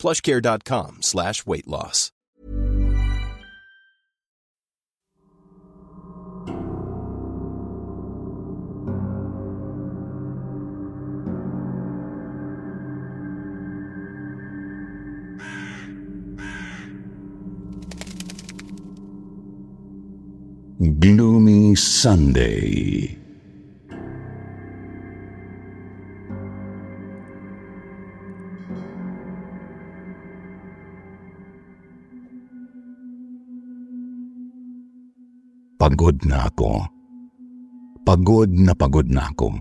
plushcare.com slash weight loss. Gloomy Sunday. Pagod na ako. Pagod na pagod na ako.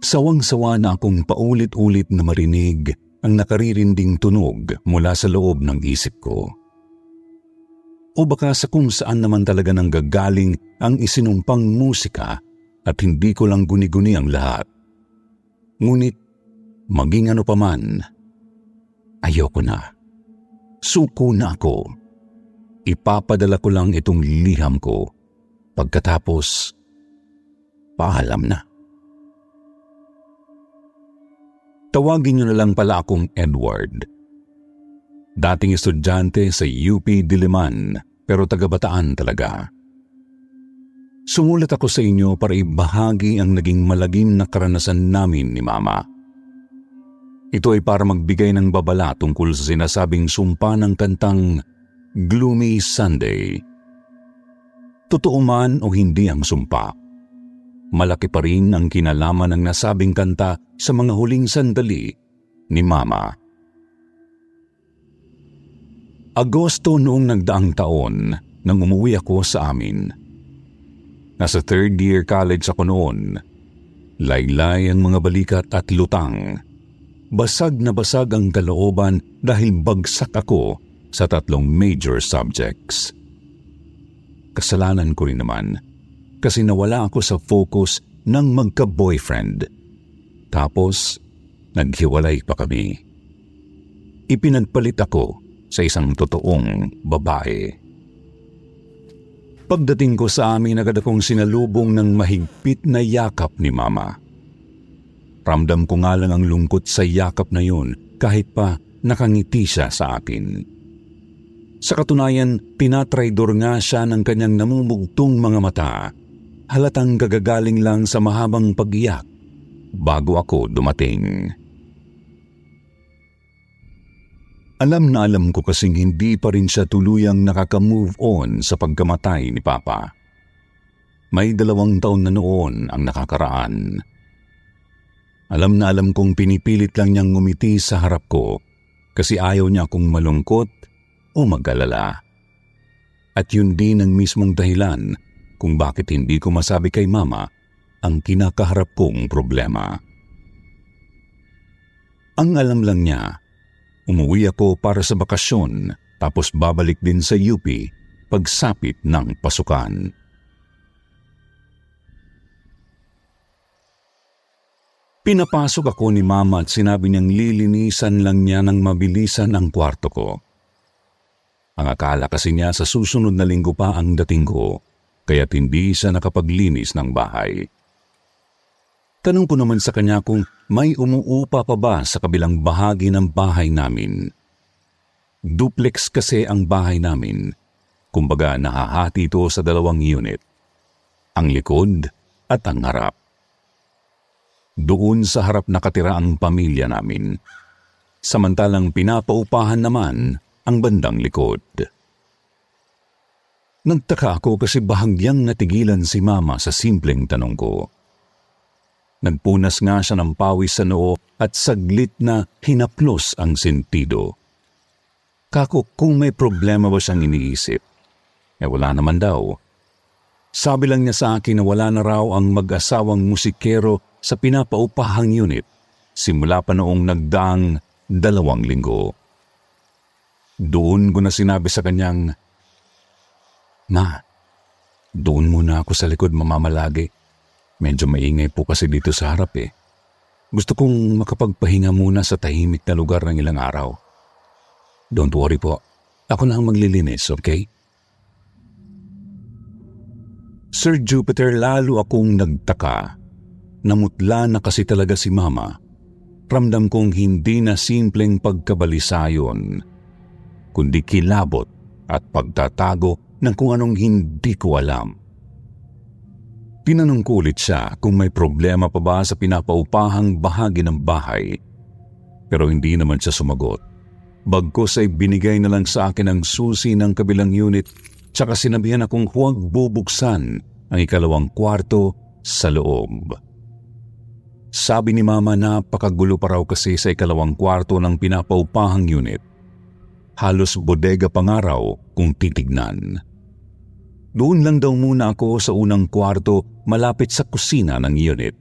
Sawang-sawa na akong paulit-ulit na marinig ang nakaririnding tunog mula sa loob ng isip ko. O baka sa kung saan naman talaga nang gagaling ang isinumpang musika at hindi ko lang guni-guni ang lahat. Ngunit maging ano paman, ayoko na. Suko na ako. Ipapadala ko lang itong liham ko. Pagkatapos, paalam na. Tawagin niyo na lang pala akong Edward. Dating estudyante sa UP Diliman pero taga-bataan talaga. Sumulat ako sa inyo para ibahagi ang naging malagim na karanasan namin ni Mama. Ito ay para magbigay ng babala tungkol sa sinasabing sumpa ng kantang Gloomy Sunday. Totoo man o hindi ang sumpa, malaki pa rin ang kinalaman ng nasabing kanta sa mga huling sandali ni Mama. Agosto noong nagdaang taon nang umuwi ako sa amin. Nasa third year college ako noon. Laylay ang mga balikat at lutang. Basag na basag ang kalooban dahil bagsak ako sa tatlong major subjects. Kasalanan ko rin naman kasi nawala ako sa focus ng magka-boyfriend. Tapos, naghiwalay pa kami. Ipinagpalit ako sa isang totoong babae. Pagdating ko sa amin, agad akong sinalubong ng mahigpit na yakap ni Mama. Ramdam ko nga lang ang lungkot sa yakap na yun kahit pa nakangiti siya sa akin. Sa katunayan, tinatraydor nga siya ng kanyang namumugtong mga mata. Halatang gagagaling lang sa mahabang pag-iyak bago ako dumating. Alam na alam ko kasing hindi pa rin siya tuluyang nakaka-move on sa pagkamatay ni Papa. May dalawang taon na noon ang nakakaraan. Alam na alam kong pinipilit lang niyang ngumiti sa harap ko kasi ayaw niya akong malungkot o mag-alala. At yun din ang mismong dahilan kung bakit hindi ko masabi kay Mama ang kinakaharap kong problema. Ang alam lang niya, Umuwi ako para sa bakasyon tapos babalik din sa UP pagsapit ng pasukan. Pinapasok ako ni Mama at sinabi niyang lilinisan lang niya ng mabilisan ang kwarto ko. Ang akala kasi niya sa susunod na linggo pa ang dating ko, kaya't hindi siya nakapaglinis ng bahay. Tanong ko naman sa kanya kung may umuupa pa ba sa kabilang bahagi ng bahay namin. Duplex kasi ang bahay namin. Kumbaga nahahati ito sa dalawang unit. Ang likod at ang harap. Doon sa harap nakatira ang pamilya namin. Samantalang pinapaupahan naman ang bandang likod. Nagtaka ako kasi bahagyang natigilan si Mama sa simpleng tanong ko. Nagpunas nga siya ng pawis sa noo at saglit na hinaplos ang sentido. Kako kung may problema ba siyang iniisip. Eh wala naman daw. Sabi lang niya sa akin na wala na raw ang mag-asawang musikero sa pinapaupahang unit simula pa noong nagdaang dalawang linggo. Doon ko na sinabi sa kanyang, Ma, doon muna ako sa likod mamamalagi. Medyo maingay po kasi dito sa harap eh. Gusto kong makapagpahinga muna sa tahimik na lugar ng ilang araw. Don't worry po. Ako na ang maglilinis, okay? Sir Jupiter, lalo akong nagtaka. Namutla na kasi talaga si Mama. Ramdam kong hindi na simpleng pagkabalisayon, kundi kilabot at pagtatago ng kung anong hindi ko alam. Tinanong ko ulit siya kung may problema pa ba sa pinapaupahang bahagi ng bahay. Pero hindi naman siya sumagot. Bagkos ay binigay na lang sa akin ang susi ng kabilang unit tsaka sinabihan akong huwag bubuksan ang ikalawang kwarto sa loob. Sabi ni mama na pakagulo pa raw kasi sa ikalawang kwarto ng pinapaupahang unit. Halos bodega pangaraw kung titignan. Doon lang daw muna ako sa unang kwarto malapit sa kusina ng unit.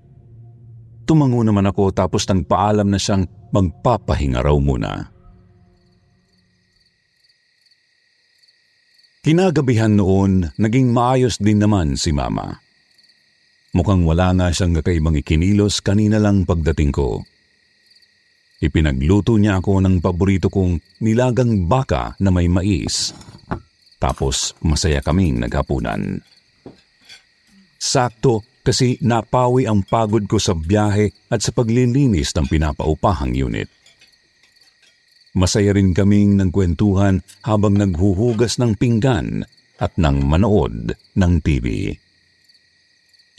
Tumango naman ako tapos nang paalam na siyang magpapahinga raw muna. Kinagabihan noon, naging maayos din naman si Mama. Mukhang wala nga siyang kakaibang ikinilos kanina lang pagdating ko. Ipinagluto niya ako ng paborito kong nilagang baka na may mais tapos masaya kaming naghapunan. Sakto kasi napawi ang pagod ko sa biyahe at sa paglilinis ng pinapaupahang unit. Masaya rin kaming nagkwentuhan habang naghuhugas ng pinggan at nang manood ng TV.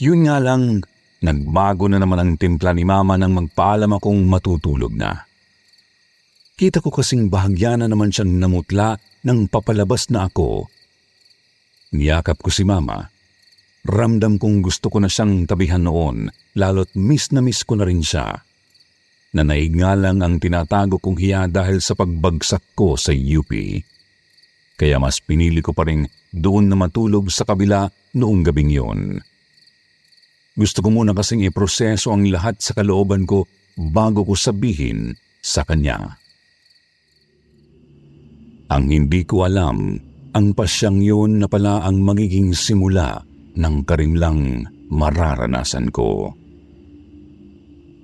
Yun nga lang, nagbago na naman ang timpla ni Mama nang magpaalam akong matutulog na. Kita ko kasing bahagya na naman siyang namutla nang papalabas na ako. Niyakap ko si mama. Ramdam kong gusto ko na siyang tabihan noon, lalo't miss na miss ko na rin siya. Nanaig nga lang ang tinatago kong hiya dahil sa pagbagsak ko sa UP. Kaya mas pinili ko pa rin doon na matulog sa kabila noong gabing yon. Gusto ko muna kasing iproseso ang lahat sa kalooban ko bago ko sabihin sa kanya. Ang hindi ko alam, ang pasyang yun na pala ang magiging simula ng karimlang mararanasan ko.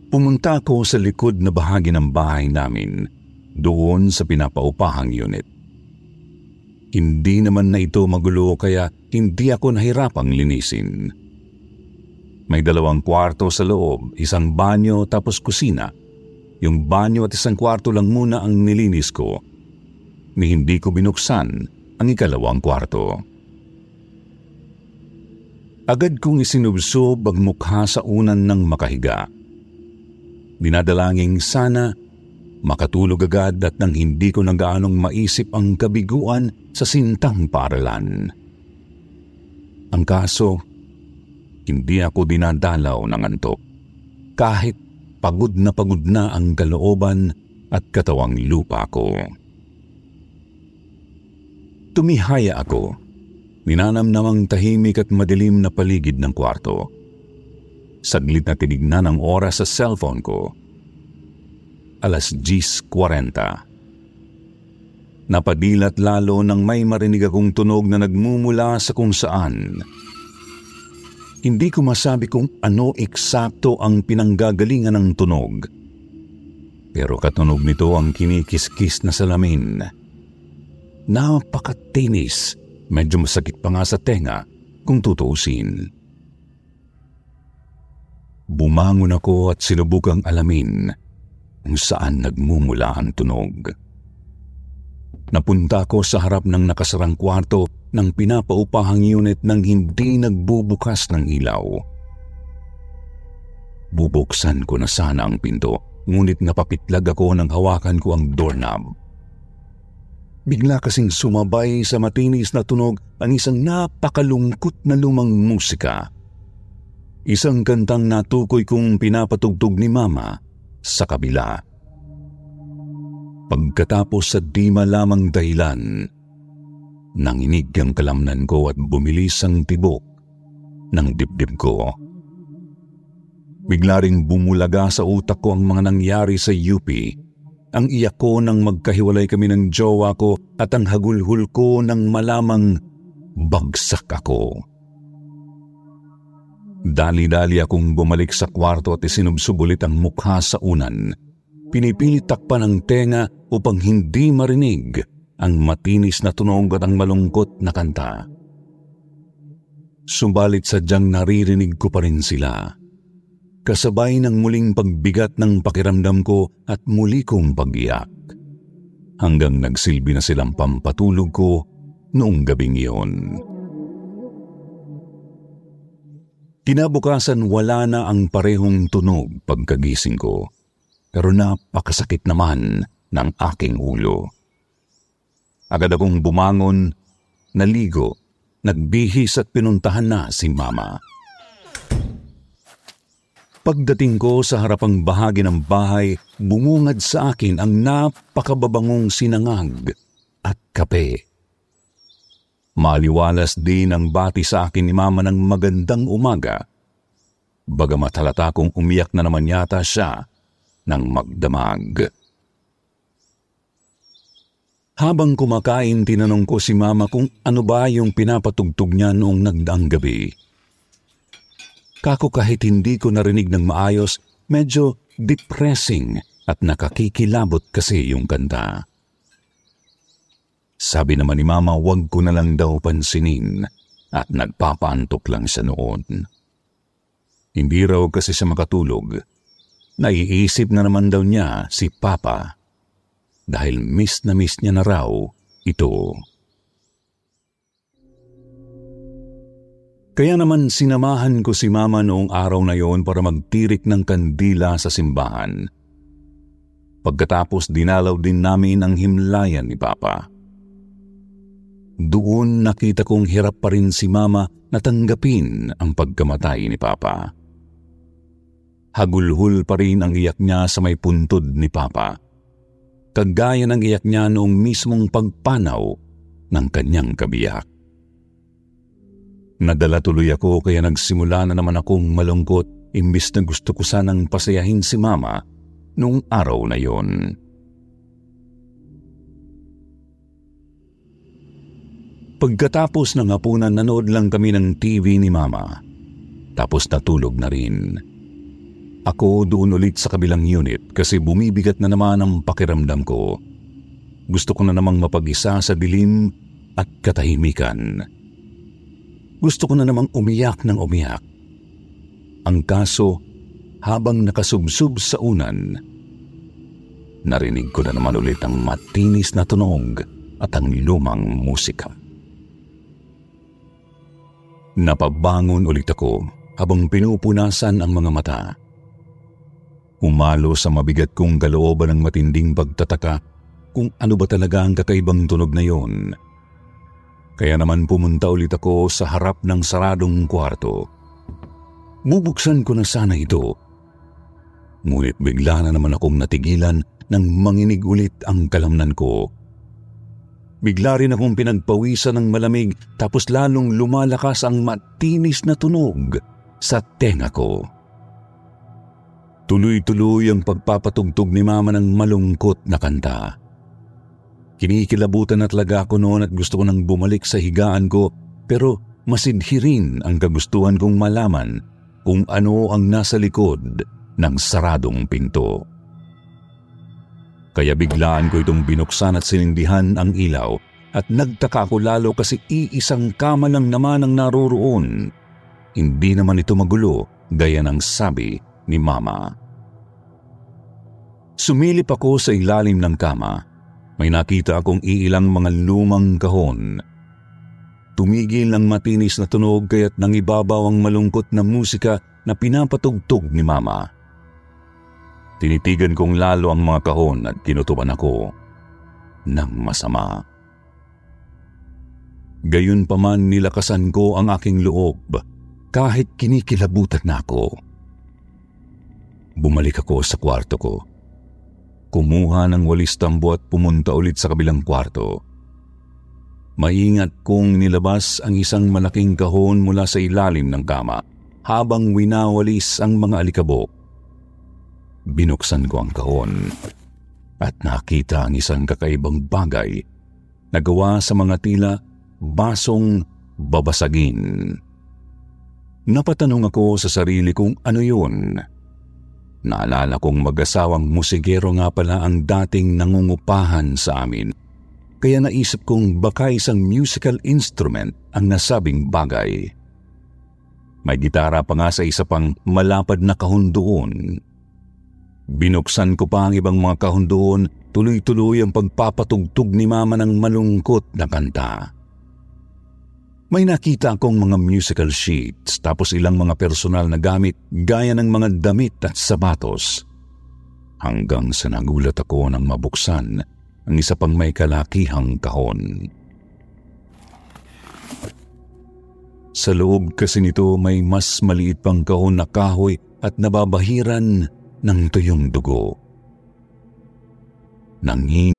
Pumunta ako sa likod na bahagi ng bahay namin, doon sa pinapaupahang unit. Hindi naman na ito magulo kaya hindi ako nahirapang linisin. May dalawang kwarto sa loob, isang banyo tapos kusina. Yung banyo at isang kwarto lang muna ang nilinis ko ni hindi ko binuksan ang ikalawang kwarto. Agad kong isinubsob ang mukha sa unan ng makahiga. Dinadalangin sana makatulog agad at nang hindi ko nagaanong maisip ang kabiguan sa sintang paralan. Ang kaso, hindi ako dinadalaw ng antok. Kahit pagod na pagod na ang kalooban at katawang lupa ko. Tumihaya ako. Ninanamnamang tahimik at madilim na paligid ng kwarto. Saglit na tinignan ang oras sa cellphone ko. Alas 10.40. Napadilat lalo nang may marinig akong tunog na nagmumula sa kung saan. Hindi ko masabi kung ano eksakto ang pinanggagalingan ng tunog. Pero katunog nito ang kinikiskis na salamin napakatinis. Medyo masakit pa nga sa tenga kung tutuusin. Bumangon ako at sinubukang alamin kung saan nagmumula ang tunog. Napunta ako sa harap ng nakasarang kwarto ng pinapaupahang unit nang hindi nagbubukas ng ilaw. Bubuksan ko na sana ang pinto, ngunit napapitlag ako nang hawakan ko ang doorknob. Bigla kasing sumabay sa matinis na tunog ang isang napakalungkot na lumang musika. Isang kantang natukoy kong pinapatugtog ni Mama sa kabila. Pagkatapos sa di malamang dahilan, nanginig ang kalamnan ko at bumilis ang tibok ng dibdib ko. Bigla ring bumulaga sa utak ko ang mga nangyari sa UP ang iyak ko nang magkahiwalay kami ng jowa ko at ang hagulhul ko nang malamang bagsak ako. Dali-dali akong bumalik sa kwarto at isinubsubulit ang mukha sa unan. Pinipilit takpan ang tenga upang hindi marinig ang matinis na tunog at ang malungkot na kanta. Subalit sadyang naririnig ko pa rin sila kasabay ng muling pagbigat ng pakiramdam ko at muli kong pag-iyak. Hanggang nagsilbi na silang pampatulog ko noong gabing iyon. Kinabukasan wala na ang parehong tunog pagkagising ko, pero napakasakit naman ng aking ulo. Agad akong bumangon, naligo, nagbihis at pinuntahan na si Mama. Pagdating ko sa harapang bahagi ng bahay, bumungad sa akin ang napakababangong sinangag at kape. Maliwalas din ang bati sa akin ni Mama ng magandang umaga. Bagamat halata kong umiyak na naman yata siya ng magdamag. Habang kumakain, tinanong ko si Mama kung ano ba yung pinapatugtog niya noong nagdaang gabi. Kako kahit hindi ko narinig ng maayos, medyo depressing at nakakikilabot kasi yung kanta. Sabi naman ni Mama wag ko na lang daw pansinin at nagpapaantok lang siya noon. Hindi raw kasi siya makatulog. Naiisip na naman daw niya si Papa dahil miss na miss niya na raw ito. Kaya naman sinamahan ko si mama noong araw na yon para magtirik ng kandila sa simbahan. Pagkatapos dinalaw din namin ang himlayan ni Papa. Doon nakita kong hirap pa rin si Mama na tanggapin ang pagkamatay ni Papa. Hagulhul pa rin ang iyak niya sa may puntod ni Papa. Kagaya ng iyak niya noong mismong pagpanaw ng kanyang kabiyak. Nadala tuloy ako kaya nagsimula na naman akong malungkot imbis na gusto ko sanang pasayahin si mama noong araw na yon. Pagkatapos ng hapunan, nanood lang kami ng TV ni Mama. Tapos natulog na rin. Ako doon ulit sa kabilang unit kasi bumibigat na naman ang pakiramdam ko. Gusto ko na namang mapag-isa sa dilim at katahimikan. Gusto ko na namang umiyak ng umiyak. Ang kaso, habang nakasubsub sa unan, narinig ko na naman ulit ang matinis na tunog at ang lumang musika. Napabangon ulit ako habang pinupunasan ang mga mata. Umalo sa mabigat kong kalooban ng matinding pagtataka kung ano ba talaga ang kakaibang tunog na yon. Kaya naman pumunta ulit ako sa harap ng saradong kwarto. Bubuksan ko na sana ito. Ngunit bigla na naman akong natigilan nang manginig ulit ang kalamnan ko. Bigla rin akong pinagpawisan ng malamig tapos lalong lumalakas ang matinis na tunog sa tenga ko. Tuloy-tuloy ang pagpapatugtog ni Mama ng malungkot na kanta. Kinikilabutan na talaga ako noon at gusto ko nang bumalik sa higaan ko pero masidhi rin ang kagustuhan kong malaman kung ano ang nasa likod ng saradong pinto. Kaya biglaan ko itong binuksan at sinindihan ang ilaw at nagtaka ko lalo kasi iisang kama lang naman ang naroroon. Hindi naman ito magulo gaya ng sabi ni Mama. Sumilip ako sa ilalim ng kama may nakita akong iilang mga lumang kahon. Tumigil ng matinis na tunog kaya't nangibabaw ang malungkot na musika na pinapatugtog ni Mama. Tinitigan kong lalo ang mga kahon at kinutuban ako ng masama. Gayun pa man nilakasan ko ang aking loob kahit kinikilabutan na ako. Bumalik ako sa kwarto ko Kumuha ng walis tambo at pumunta ulit sa kabilang kwarto. Maingat kong nilabas ang isang malaking kahon mula sa ilalim ng kama habang winawalis ang mga alikabok. Binuksan ko ang kahon. at nakita ang isang kakaibang bagay na gawa sa mga tila basong babasagin. Napatanong ako sa sarili kung ano yun. Naalala kong mag-asawang musigero nga pala ang dating nangungupahan sa amin. Kaya naisip kong baka isang musical instrument ang nasabing bagay. May gitara pa nga sa isa pang malapad na kahon doon. Binuksan ko pa ang ibang mga kahon doon, tuloy-tuloy ang pagpapatugtog ni mama ng malungkot na kanta. May nakita akong mga musical sheets tapos ilang mga personal na gamit gaya ng mga damit at sapatos. Hanggang sa nagulat ako nang mabuksan ang isa pang may kalakihang kahon. Sa loob kasi nito may mas maliit pang kahon na kahoy at nababahiran ng tuyong dugo. Nanging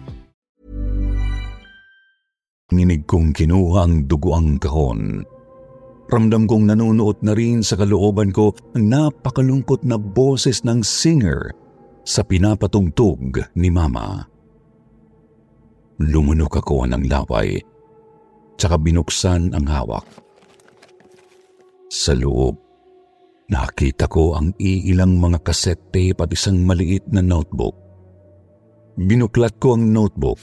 nginig kong kinuha ang duguang kahon. Ramdam kong nanunuot na rin sa kalooban ko ang napakalungkot na boses ng singer sa pinapatugtog ni Mama. Lumunok ako ng laway, tsaka binuksan ang hawak. Sa loob, nakita ko ang iilang mga cassette tape at isang maliit na notebook. Binuklat ko ang notebook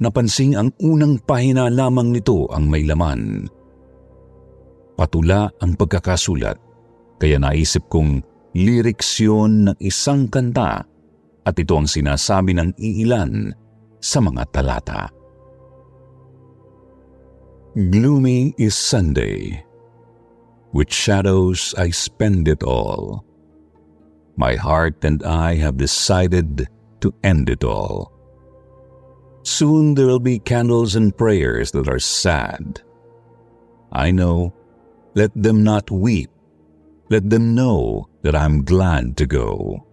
napansing ang unang pahina lamang nito ang may laman. Patula ang pagkakasulat, kaya naisip kong lyrics yun ng isang kanta at ito ang sinasabi ng iilan sa mga talata. Gloomy is Sunday. With shadows I spend it all. My heart and I have decided to end it all. Soon there will be candles and prayers that are sad. I know. Let them not weep. Let them know that I'm glad to go.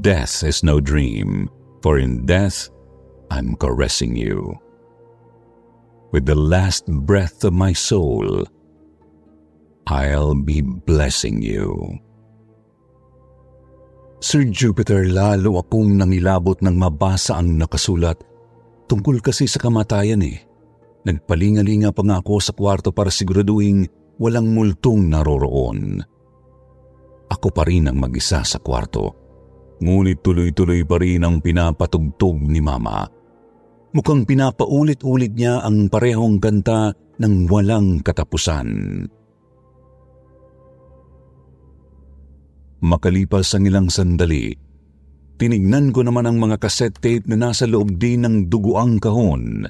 Death is no dream, for in death I'm caressing you. With the last breath of my soul, I'll be blessing you. Sir Jupiter, lalo akong nangilabot ng mabasa ang nakasulat. Tungkol kasi sa kamatayan eh. Nagpalingalinga pa nga ako sa kwarto para siguraduhin walang multong naroroon. Ako pa rin ang mag-isa sa kwarto. Ngunit tuloy-tuloy pa rin ang pinapatugtog ni Mama. Mukhang pinapaulit-ulit niya ang parehong kanta ng walang katapusan. Makalipas ang ilang sandali, tinignan ko naman ang mga cassette tape na nasa loob din ng duguang kahon.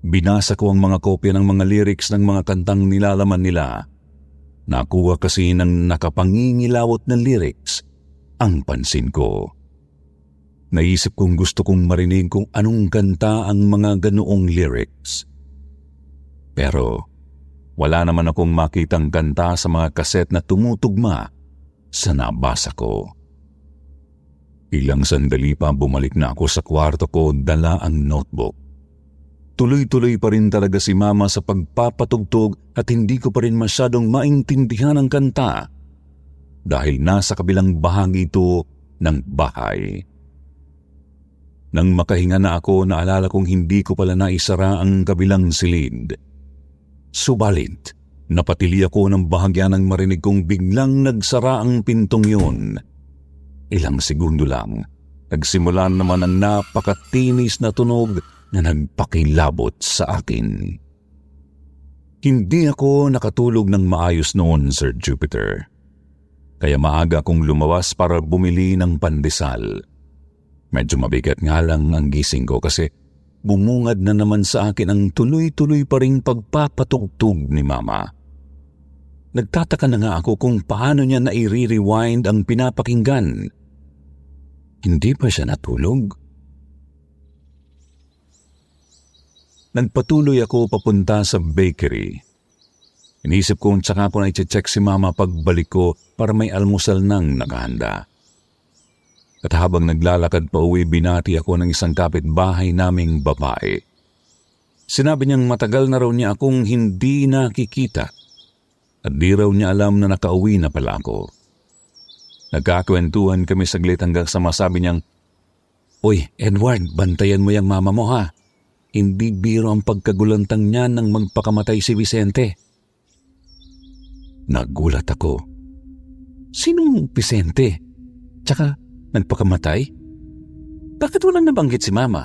Binasa ko ang mga kopya ng mga lyrics ng mga kantang nilalaman nila. Nakuha kasi ng nakapangingilawot na lyrics ang pansin ko. Naisip kong gusto kong marinig kung anong kanta ang mga ganoong lyrics. Pero wala naman akong makitang kanta sa mga kaset na tumutugma sa nabasa ko. Ilang sandali pa bumalik na ako sa kwarto ko dala ang notebook. Tuloy-tuloy pa rin talaga si mama sa pagpapatugtog at hindi ko pa rin masyadong maintindihan ang kanta dahil nasa kabilang bahagi ito ng bahay. Nang makahinga na ako, naalala kong hindi ko pala naisara ang kabilang silid. Subalit, Napatili ako ng bahagya ng marinig kong biglang nagsara ang pintong yun. ilang segundo lang, nagsimula naman ang napakatinis na tunog na nagpakilabot sa akin. Hindi ako nakatulog ng maayos noon, Sir Jupiter. Kaya maaga akong lumawas para bumili ng pandesal. Medyo mabigat nga lang ang gising ko kasi bumungad na naman sa akin ang tuloy-tuloy pa ring pagpapatugtog ni Mama. Nagtataka na nga ako kung paano niya na-rewind ang pinapakinggan. Hindi pa siya natulog? Nagpatuloy ako papunta sa bakery. Inisip kong tsaka ko na i-check si mama pagbalik ko para may almusal nang nakahanda. At habang naglalakad pa uwi, binati ako ng isang kapitbahay naming babae. Sinabi niyang matagal na raw niya akong hindi nakikita at di raw niya alam na nakauwi na pala ako. Nagkakwentuhan kami saglit hanggang sa masabi niyang, Uy, Edward, bantayan mo yung mama mo ha. Hindi biro ang pagkagulantang niya nang magpakamatay si Vicente. Nagulat ako. Sinong Vicente? Tsaka nagpakamatay? Bakit walang nabanggit si Mama?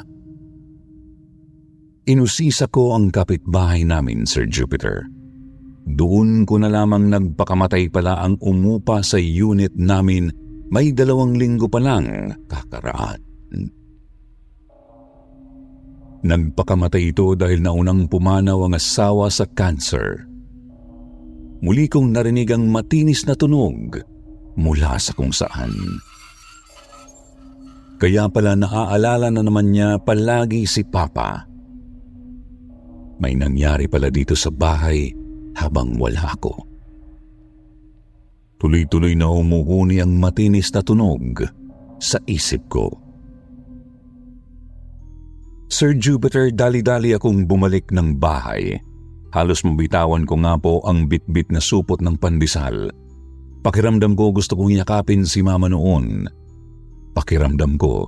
Inusisa ko ang kapitbahay namin, Sir Jupiter. Doon ko na lamang nagpakamatay pala ang umupa sa unit namin may dalawang linggo pa lang kakaraan. Nagpakamatay ito dahil naunang pumanaw ang asawa sa cancer. Muli kong narinig ang matinis na tunog mula sa kung saan. Kaya pala naaalala na naman niya palagi si Papa. May nangyari pala dito sa bahay habang wala ako. Tuloy-tuloy na umuhuni ang matinis na tunog sa isip ko. Sir Jupiter, dali-dali akong bumalik ng bahay. Halos mabitawan ko nga po ang bitbit na supot ng pandesal. Pakiramdam ko gusto kong yakapin si mama noon. Pakiramdam ko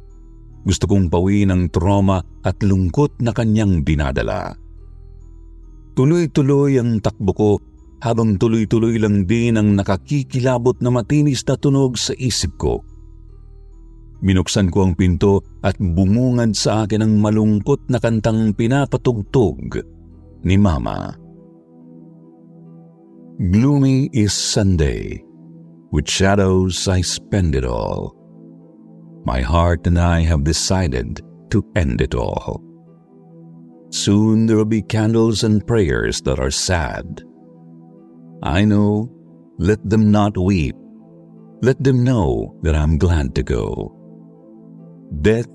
gusto kong pawi ng trauma at lungkot na kanyang dinadala. Tuloy-tuloy ang takbo ko habang tuloy-tuloy lang din ang nakakikilabot na matinis na tunog sa isip ko. Binuksan ko ang pinto at bumungad sa akin ang malungkot na kantang pinapatugtog ni Mama. Gloomy is Sunday. With shadows I spend it all. My heart and I have decided to end it all. Soon there will be candles and prayers that are sad. I know, let them not weep. Let them know that I'm glad to go. Death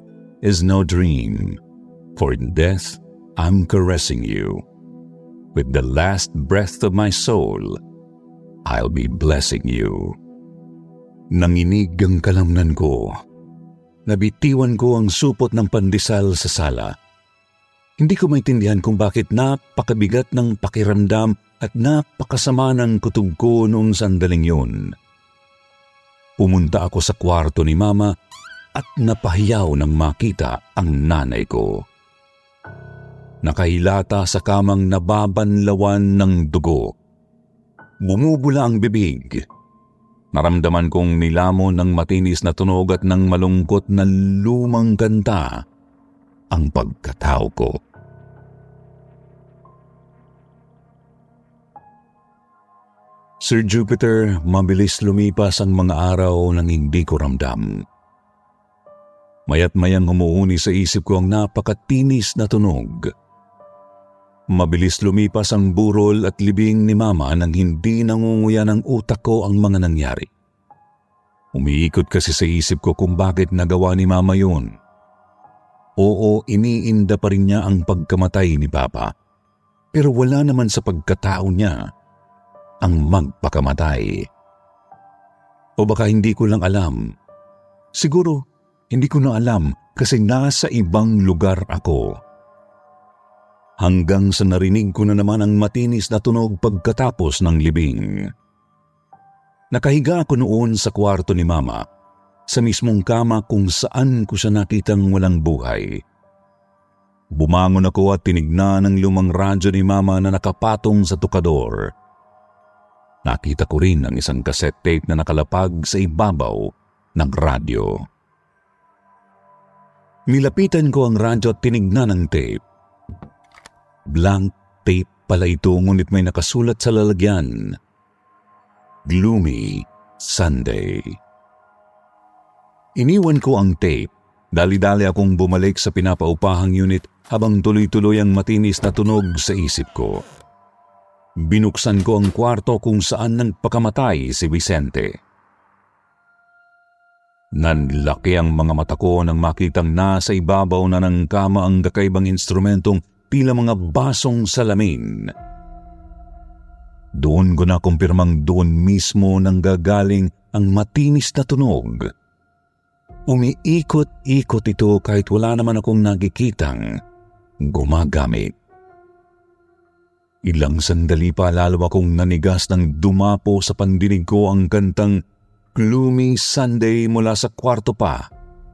is no dream, for in death I'm caressing you. With the last breath of my soul, I'll be blessing you. Nanginig ang kalamnan ko. Nabitiwan ko ang supot ng pandesal sa sala. Hindi ko maintindihan kung bakit napakabigat ng pakiramdam at napakasama ng kutub ko noong sandaling yun. Pumunta ako sa kwarto ni Mama at napahiyaw nang makita ang nanay ko. Nakahilata sa kamang nababanlawan ng dugo. Bumubula ang bibig. Naramdaman kong nilamon ng matinis na tunog at ng malungkot na lumang kanta ang pagkatao ko. Sir Jupiter, mabilis lumipas ang mga araw nang hindi ko ramdam. Mayat mayang humuhuni sa isip ko ang napakatinis na tunog. Mabilis lumipas ang burol at libing ni Mama nang hindi nangunguya ng utak ko ang mga nangyari. Umiikot kasi sa isip ko kung bakit nagawa ni Mama yun. Oo, iniinda pa rin niya ang pagkamatay ni Papa. Pero wala naman sa pagkatao niya ang magpakamatay. O baka hindi ko lang alam. Siguro hindi ko na alam kasi nasa ibang lugar ako. Hanggang sa narinig ko na naman ang matinis na tunog pagkatapos ng libing. Nakahiga ako noon sa kwarto ni Mama, sa mismong kama kung saan ko siya nakitang walang buhay. Bumangon ako at tinignan ang lumang radyo ni Mama na nakapatong sa tukador. Nakita ko rin ang isang cassette tape na nakalapag sa ibabaw ng radyo. Nilapitan ko ang radyo at tinignan ang tape. Blank tape pala ito ngunit may nakasulat sa lalagyan. Gloomy Sunday. Iniwan ko ang tape. Dali-dali akong bumalik sa pinapaupahang unit habang tuloy-tuloy ang matinis na tunog sa isip ko. Binuksan ko ang kwarto kung saan nagpakamatay si Vicente. Nanlaki ang mga mata ko nang makitang nasa ibabaw na ng kama ang kakaibang instrumentong tila mga basong salamin. Doon ko na kumpirmang doon mismo nang gagaling ang matinis na tunog. Umiikot-ikot ito kahit wala naman akong nakikitang gumagamit. Ilang sandali pa lalo akong nanigas nang dumapo sa pandinig ko ang kantang gloomy Sunday mula sa kwarto pa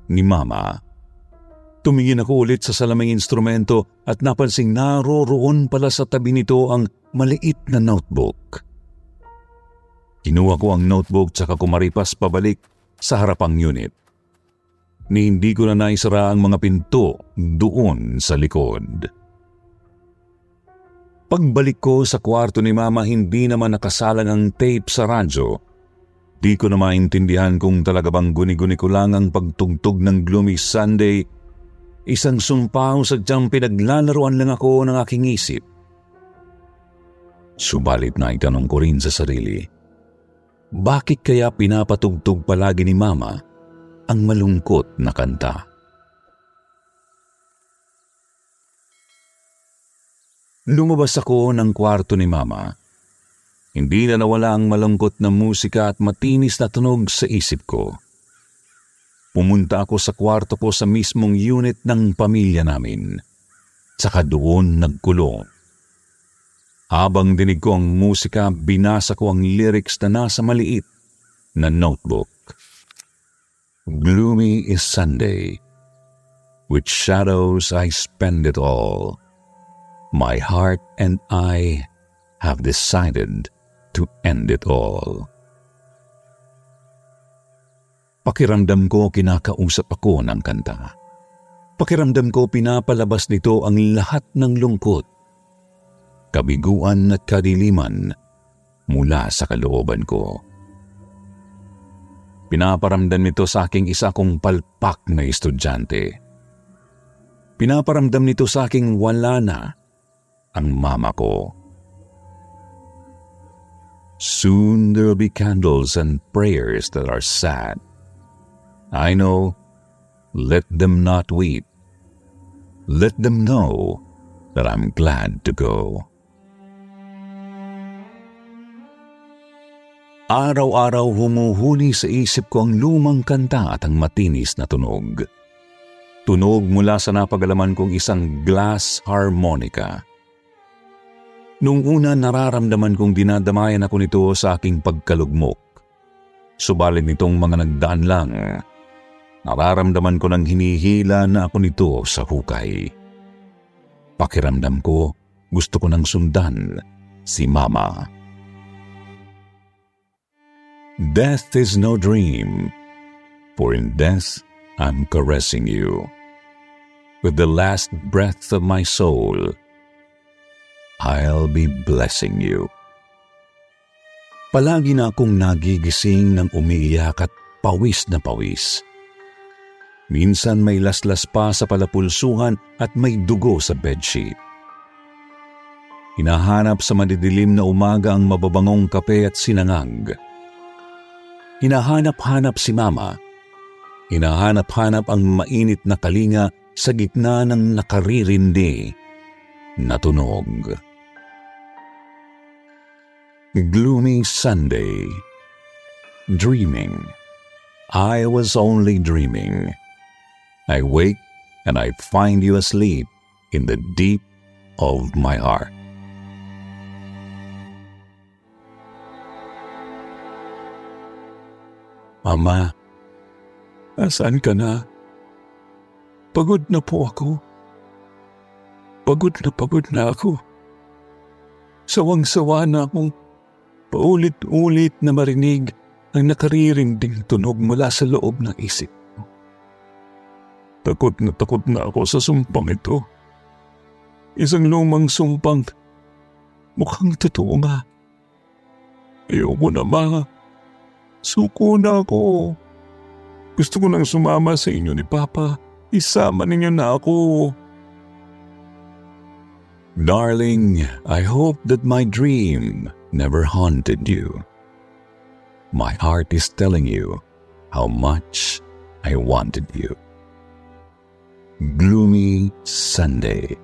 ni Mama. Tumingin ako ulit sa salaming instrumento at napansing naroroon pala sa tabi nito ang maliit na notebook. Kinuha ko ang notebook tsaka kumaripas pabalik sa harapang unit. Ni hindi ko na naisara ang mga pinto doon sa likod. Pagbalik ko sa kwarto ni Mama hindi naman nakasalang ang tape sa radyo Di ko na maintindihan kung talaga bang guni-guni ko lang ang pagtugtog ng Gloomy Sunday. Isang sumpaw sa diyang pinaglalaroan lang ako ng aking isip. Subalit na itanong ko rin sa sarili, bakit kaya pinapatugtog palagi ni Mama ang malungkot na kanta? Lumabas ako ng kwarto ni Mama hindi na nawala ang malungkot na musika at matinis na tunog sa isip ko. Pumunta ako sa kwarto ko sa mismong unit ng pamilya namin. Saka doon nagkulong. Habang dinig ko ang musika, binasa ko ang lyrics na nasa maliit na notebook. Gloomy is Sunday. With shadows I spend it all. My heart and I have decided to end it all. Pakiramdam ko kinakausap ako ng kanta. Pakiramdam ko pinapalabas nito ang lahat ng lungkot, kabiguan at kadiliman mula sa kalooban ko. Pinaparamdam nito sa aking isa kong palpak na estudyante. Pinaparamdam nito sa aking wala na ang mama ko. Soon there will be candles and prayers that are sad. I know, let them not weep. Let them know that I'm glad to go. Araw-araw humuhuli sa isip ko ang lumang kanta at ang matinis na tunog. Tunog mula sa napagalaman kong isang glass harmonica Noong una nararamdaman kong dinadamayan ako nito sa aking pagkalugmok. Subalit nitong mga nagdaan lang, nararamdaman ko ng hinihila na ako nito sa hukay. Pakiramdam ko, gusto ko nang sundan si Mama. Death is no dream, for in death I'm caressing you. With the last breath of my soul, I'll be blessing you. Palagi na akong nagigising ng umiiyak at pawis na pawis. Minsan may laslas pa sa palapulsuhan at may dugo sa bedsheet. Hinahanap sa madidilim na umaga ang mababangong kape at sinangag. Hinahanap-hanap si Mama. Hinahanap-hanap ang mainit na kalinga sa gitna ng nakaririndi na tunog. Gloomy Sunday. Dreaming. I was only dreaming. I wake and I find you asleep in the deep of my heart. Mama, asan ka na? Pagod na po ako. Pagod na pagod na ako. Sawang-sawa na akong paulit-ulit na marinig ang nakaririnding tunog mula sa loob ng isip ko. Takot na takot na ako sa sumpang ito. Isang lumang sumpang mukhang totoo nga. Ayoko na ma. Suko na ako. Gusto ko nang sumama sa inyo ni Papa. Isama ninyo na ako. Darling, I hope that my dream never haunted you. My heart is telling you how much I wanted you. Gloomy Sunday.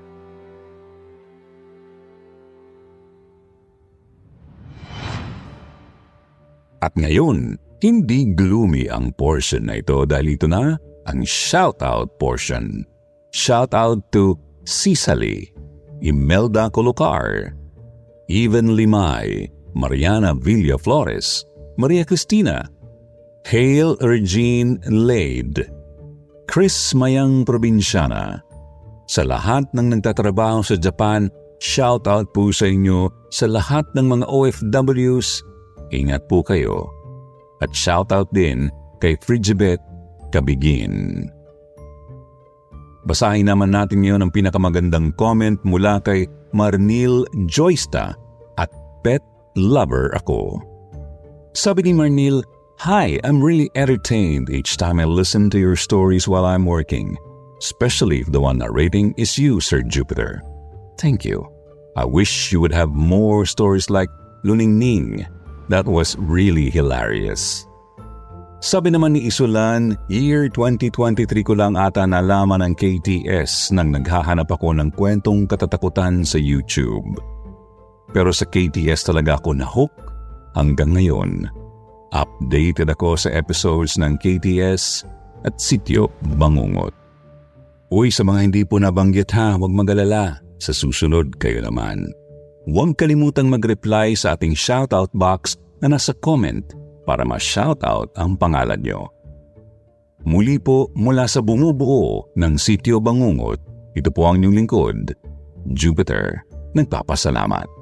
At ngayon, hindi gloomy ang portion na ito dahil ito na ang shoutout portion. Shoutout to Cicely, Imelda Colocar, Even Limay, Mariana Villa Flores, Maria Cristina, Hale Regine Lade, Chris Mayang Probinsyana. Sa lahat ng nagtatrabaho sa Japan, shoutout po sa inyo sa lahat ng mga OFWs. Ingat po kayo at shoutout din kay Frigibet Kabigin. Basahin naman natin ngayon ang pinakamagandang comment mula kay Marnil Joysta Pet Lover ako. Sabi ni Marnil, Hi, I'm really entertained each time I listen to your stories while I'm working, especially if the one narrating is you, Sir Jupiter. Thank you. I wish you would have more stories like Luning Ning That was really hilarious. Sabi naman ni Isulan, year 2023 ko lang ata nalaman ng KTS nang naghahanap ako ng kwentong katatakutan sa YouTube. Pero sa KTS talaga ako na-hook hanggang ngayon. Updated ako sa episodes ng KTS at Sityo Bangungot. Uy, sa mga hindi po nabanggit ha, huwag magalala. Sa susunod kayo naman. Huwag kalimutang mag-reply sa ating shoutout box na nasa comment para ma-shoutout ang pangalan nyo. Muli po mula sa bumubuo ng Sityo Bangungot, ito po ang inyong lingkod, Jupiter, nagpapasalamat.